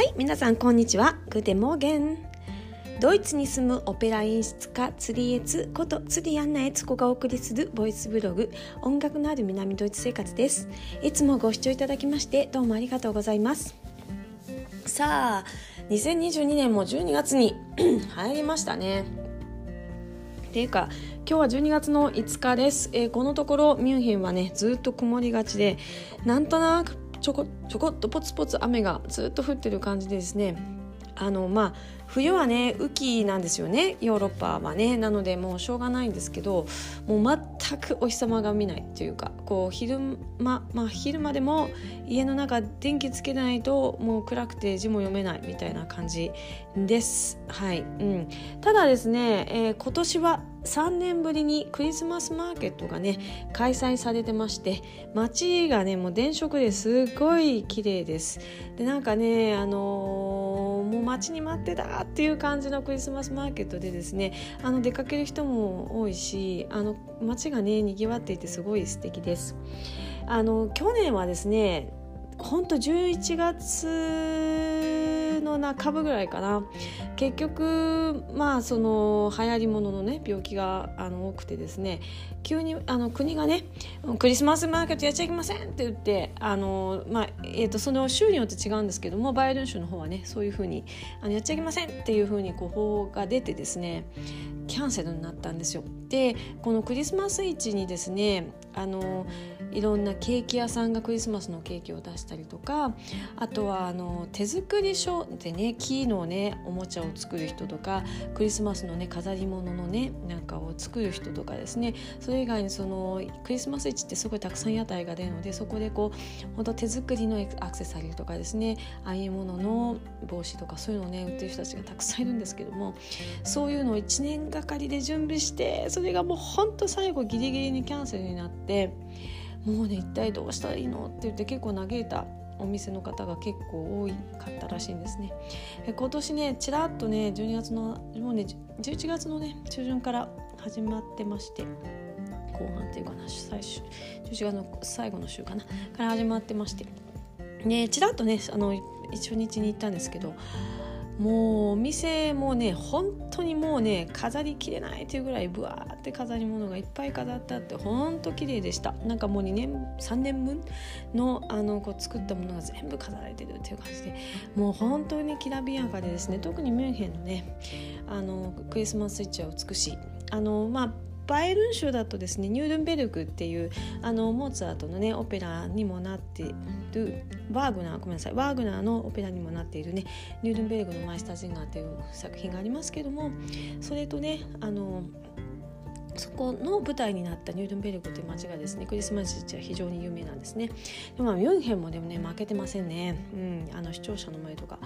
はい皆さんこんにちは。グテモーゲン。ドイツに住むオペラ演出家釣りエツこと釣りアンナエツコがお送りするボイスブログ音楽のある南ドイツ生活です。いつもご視聴いただきましてどうもありがとうございます。さあ2022年も12月に 入りましたね。っていうか今日は12月の5日です、えー、このところミュンヘンはねずっと曇りがちでなんとなくちょこちょこっとポツポツ雨がずっと降ってる感じでですねあのまあ冬はね雨季なんですよねヨーロッパはね。なのでもうしょうがないんですけどもう全くお日様が見ないというかこう昼間まあ昼間でも家の中電気つけないともう暗くて字も読めないみたいな感じです。はい、うん、ただですね、えー、今年は3年ぶりにクリスマスマーケットがね開催されてまして街がねもう電飾ですごい綺麗です。でなんかねあのー、待ちに待ってたっていう感じのクリスマスマーケットでですねあの出かける人も多いしあの街がねにぎわっていてすごい素敵です。あの去年はですねほんと11月の中ぶぐらいかな結局まあその流行りもののね病気があの多くてですね急にあの国がねクリスマスマーケットやっちゃいけませんって言ってあの、まあえーと、その州によって違うんですけどもバイエルン州の方はねそういうふうにあのやっちゃいけませんっていうふうにこう法が出てですねキャンセルになったんですよ。でこのクリスマス市にですねあのいろんなケーキ屋さんがクリスマスのケーキを出したりとかあとはあの手作り書でね木のねおもちゃを作る人とかクリスマスのね飾り物のねなんかを作る人とかですね。それ以外にそのクリスマス市ってすごいたくさん屋台が出るのでそこでこう本当手作りのアクセサリーとかですねああいうものの帽子とかそういうのをね売ってる人たちがたくさんいるんですけどもそういうのを1年がかりで準備してそれがもうほんと最後ギリギリにキャンセルになってもうね一体どうしたらいいの？って言って結構嘆いたお店の方が結構多かったらしいんですね。今年ねちらっとね12月のもうね11月のね中旬から始まってまして後半っていうかな最終11月の最後の週かなから始まってましてねちらっとねあの初日に行ったんですけどもうお店もね本当にもうね飾りきれないというぐらいぶわーって飾り物がいっぱい飾ってあって本当綺麗でした。なんかもう2年3年分のあのこう作ったものが全部飾られてるっていう感じで。もう本当にきらびやかでですね。特にミュンヘンのねあのクリスマスイッチは美しい。あのまあバイルン州だとですねニュールンベルクっていうあのモーツァルトのねオペラにもなっているワーグナーごめんなさいワーグナーのオペラにもなっているねニュールンベルクのマイスタージンガーっていう作品がありますけどもそれとねあのそこの舞台になったニュールンベルクという街がですねクリスマス市は非常に有名なんですね。でもミュンヘンもでもね負けてませんね、うん、あの視聴者の前とか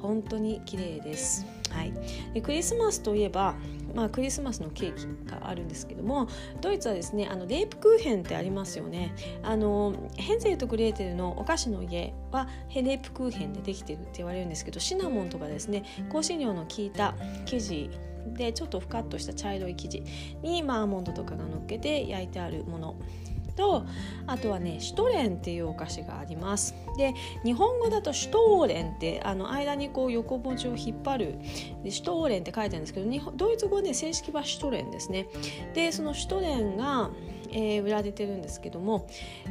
本当に綺麗です。はい。でクリスマスといえばまあ、クリスマスのケーキがあるんですけどもドイツはですねあのレープクーヘンってありますよね。あのヘンゼルとグレーテルのお菓子の家はヘレープクーヘンでできてるって言われるんですけどシナモンとかですね香辛料の効いた生地でちょっとふかっとした茶色い生地。に、マ、ーモンドとかが乗っけて焼いてあるもの。とあとはねシュトレンっていうお菓子があります。で日本語だとシュトーレンってあの間にこう横文字を引っ張る。でシュトーレンって書いてあるんですけど日本ドイツ語で正式はシュトレンですね。でそのシュトレンがえー、売られてるんですけども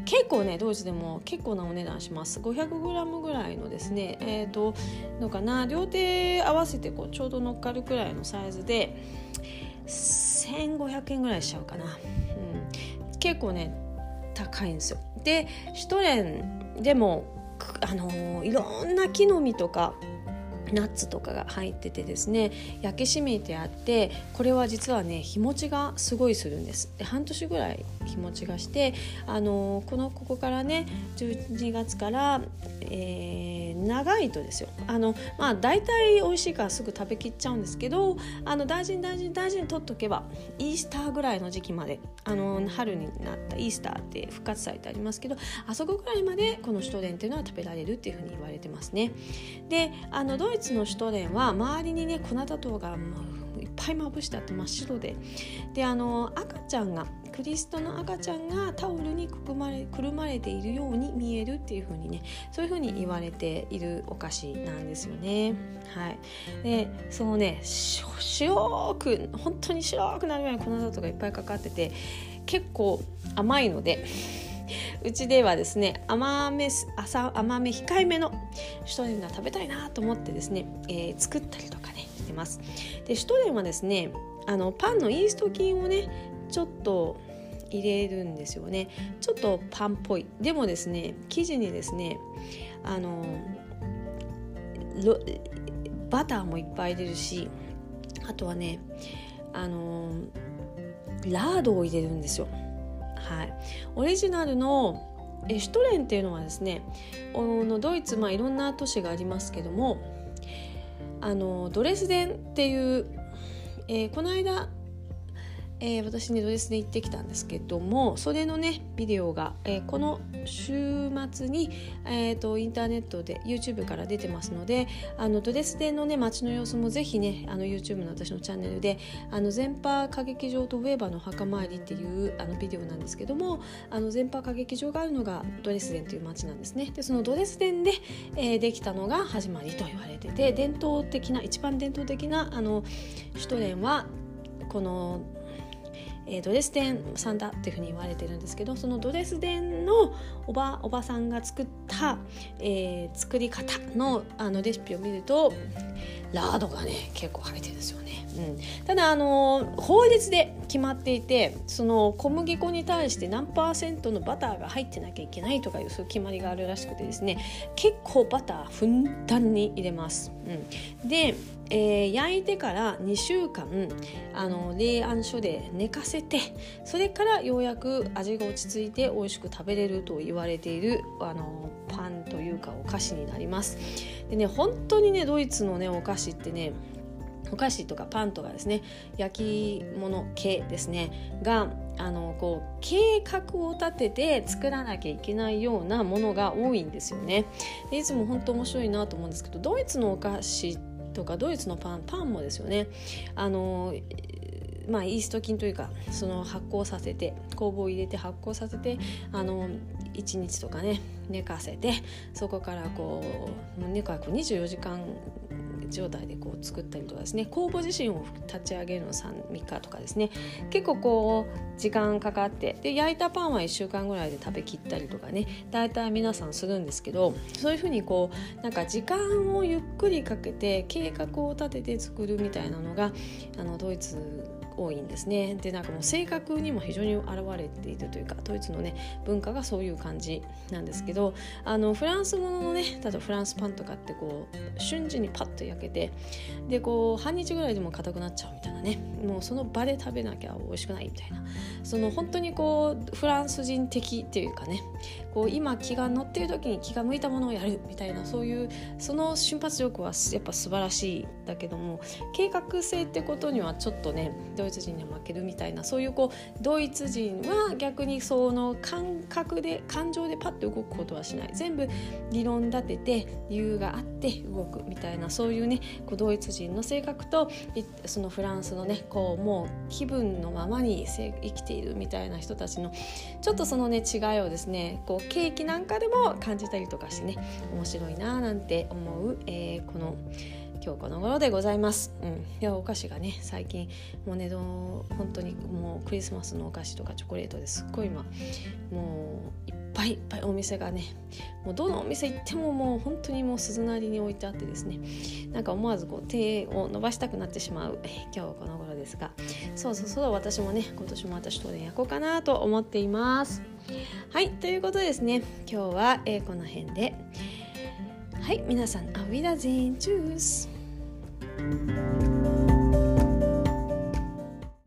結構ねドイツでも結構なお値段します。500g ぐらいのですねえっ、ー、とのかな。両手合わせてこうちょうど乗っかるくらいのサイズで1500円ぐらいしちゃうかな、うん、結構ね高いんですよ。でシュトレンでもあの、いろんな木の実とかナッツとかが入っててですね焼け締めてあってこれは実はね日持ちがすごいするんです。で半年ぐらい日持ちがしてあのこのここからね12月から、えー、長いとですよ。あのまあ大体美味しいからすぐ食べきっちゃうんですけどあの大事に大事に大事に取っとけばイースターぐらいの時期まであの春になったイースターって復活祭ってありますけどあそこぐらいまでこのシュトレンっていうのは食べられるっていうふうに言われてますね。であのドイツのシュトレンは周りにね粉砂糖がいっぱいまぶしてあって真っ白でであの赤ちゃんがクリストの赤ちゃんがタオルにくくまれくるまれているように見えるっていう風にねそういう風に言われているお菓子なんですよね。はい、でそのね白く本当に白くなるように粉砂糖がいっぱいかかってて結構甘いので。うちではですね甘め朝甘め控えめのシュトレンが食べたいなと思ってですね、えー、作ったりとかねしてます。でシュトレンはですねあのパンのイースト菌をねちょっと入れるんですよね。ちょっとパンっぽい。でもですね生地にですねあのバターもいっぱい入れるしあとはねあのラードを入れるんですよ。はい。オリジナルのエシュトレンっていうのはですねのドイツ、まあ、いろんな都市がありますけどもあのドレスデンっていう、えー、この間えー、私ねドレスで行ってきたんですけどもそれのねビデオが、えー、この週末に、えーと、インターネットで YouTube から出てますのであのドレスデのね街の様子もぜひねあの YouTube の私のチャンネルであの全波歌劇場とウェーバーの墓参りっていうあのビデオなんですけどもあの全波歌劇場があるのがドレスデンという街なんですね。でそのドレスデンで、えー、できたのが始まりと言われてて伝統的な一番伝統的なあのシュトレンはこのえー、ドレスデンさんだっていうふうに言われてるんですけどそのドレスデンのおばおばさんが作った、えー、作り方のあのレシピを見るとラードがね結構入ってるんですよね。うん、ただあの法律で決まっていてその小麦粉に対して何パーセントのバターが入ってなきゃいけないとかいうそういう決まりがあるらしくてですね結構バターふんだんに入れます。うん、でえー、焼いてから2週間あの冷暗所で寝かせてそれからようやく味が落ち着いて美味しく食べれると言われているあのパンというかお菓子になりますでね本当にねドイツのねお菓子ってねお菓子とかパンとかですね焼き物系ですねがあのこう計画を立てて作らなきゃいけないようなものが多いんですよね。でいつも本当面白いなと思うんですけどドイツのお菓子とかドイツのパンパンもですよねあのまあ、イースト菌というかその発酵させて酵母を入れて発酵させてあの1日とかね寝かせてそこからこう寝かく24時間状態でこう作ったりとかですね。酵母自身を立ち上げるの 3, 3日とかですね。結構こう時間かかってで焼いたパンは1週間ぐらいで食べきったりとかね。大体皆さんするんですけどそういうふうにこうなんか時間をゆっくりかけて計画を立てて作るみたいなのがあのドイツ多いんですね。でなんかもう性格にも非常に現れているというかドイツのね文化がそういう感じなんですけどあのフランスもののね例えばフランスパンとかってこう瞬時にパッと焼けてでこう半日ぐらいでも硬くなっちゃうみたいなねもうその場で食べなきゃ美味しくないみたいなその本当にこうフランス人的っていうかねこう今気が乗ってる時に気が向いたものをやるみたいなそういうその瞬発力はやっぱ素晴らしいだけども計画性ってことにはちょっとねドイツ人には負けるみたいなそういうこうドイツ人は逆にその感覚で感情でパッと動くことはしない。全部理論立てて理由があって動くみたいなそういうねこうドイツ人の性格とそのフランスのねこうもう気分のままに生きているみたいな人たちのちょっとそのね違いをですねこうケーキなんかでも感じたりとかしてね面白いななんて思う、えー、この今日この頃でございます。うん、いやお菓子がね最近もうねど本当にもうクリスマスのお菓子とかチョコレートですっごい今もういっぱいいっぱいお店がねもうどのお店行ってももう本当にもう鈴なりに置いてあってですねなんか思わずこう手を伸ばしたくなってしまう今日この頃ですがそうそうそう私もね今年も私とで焼こうかなと思っています。はいということでですね今日は、えー、この辺で。はい皆さんアウィダゼンチュース Música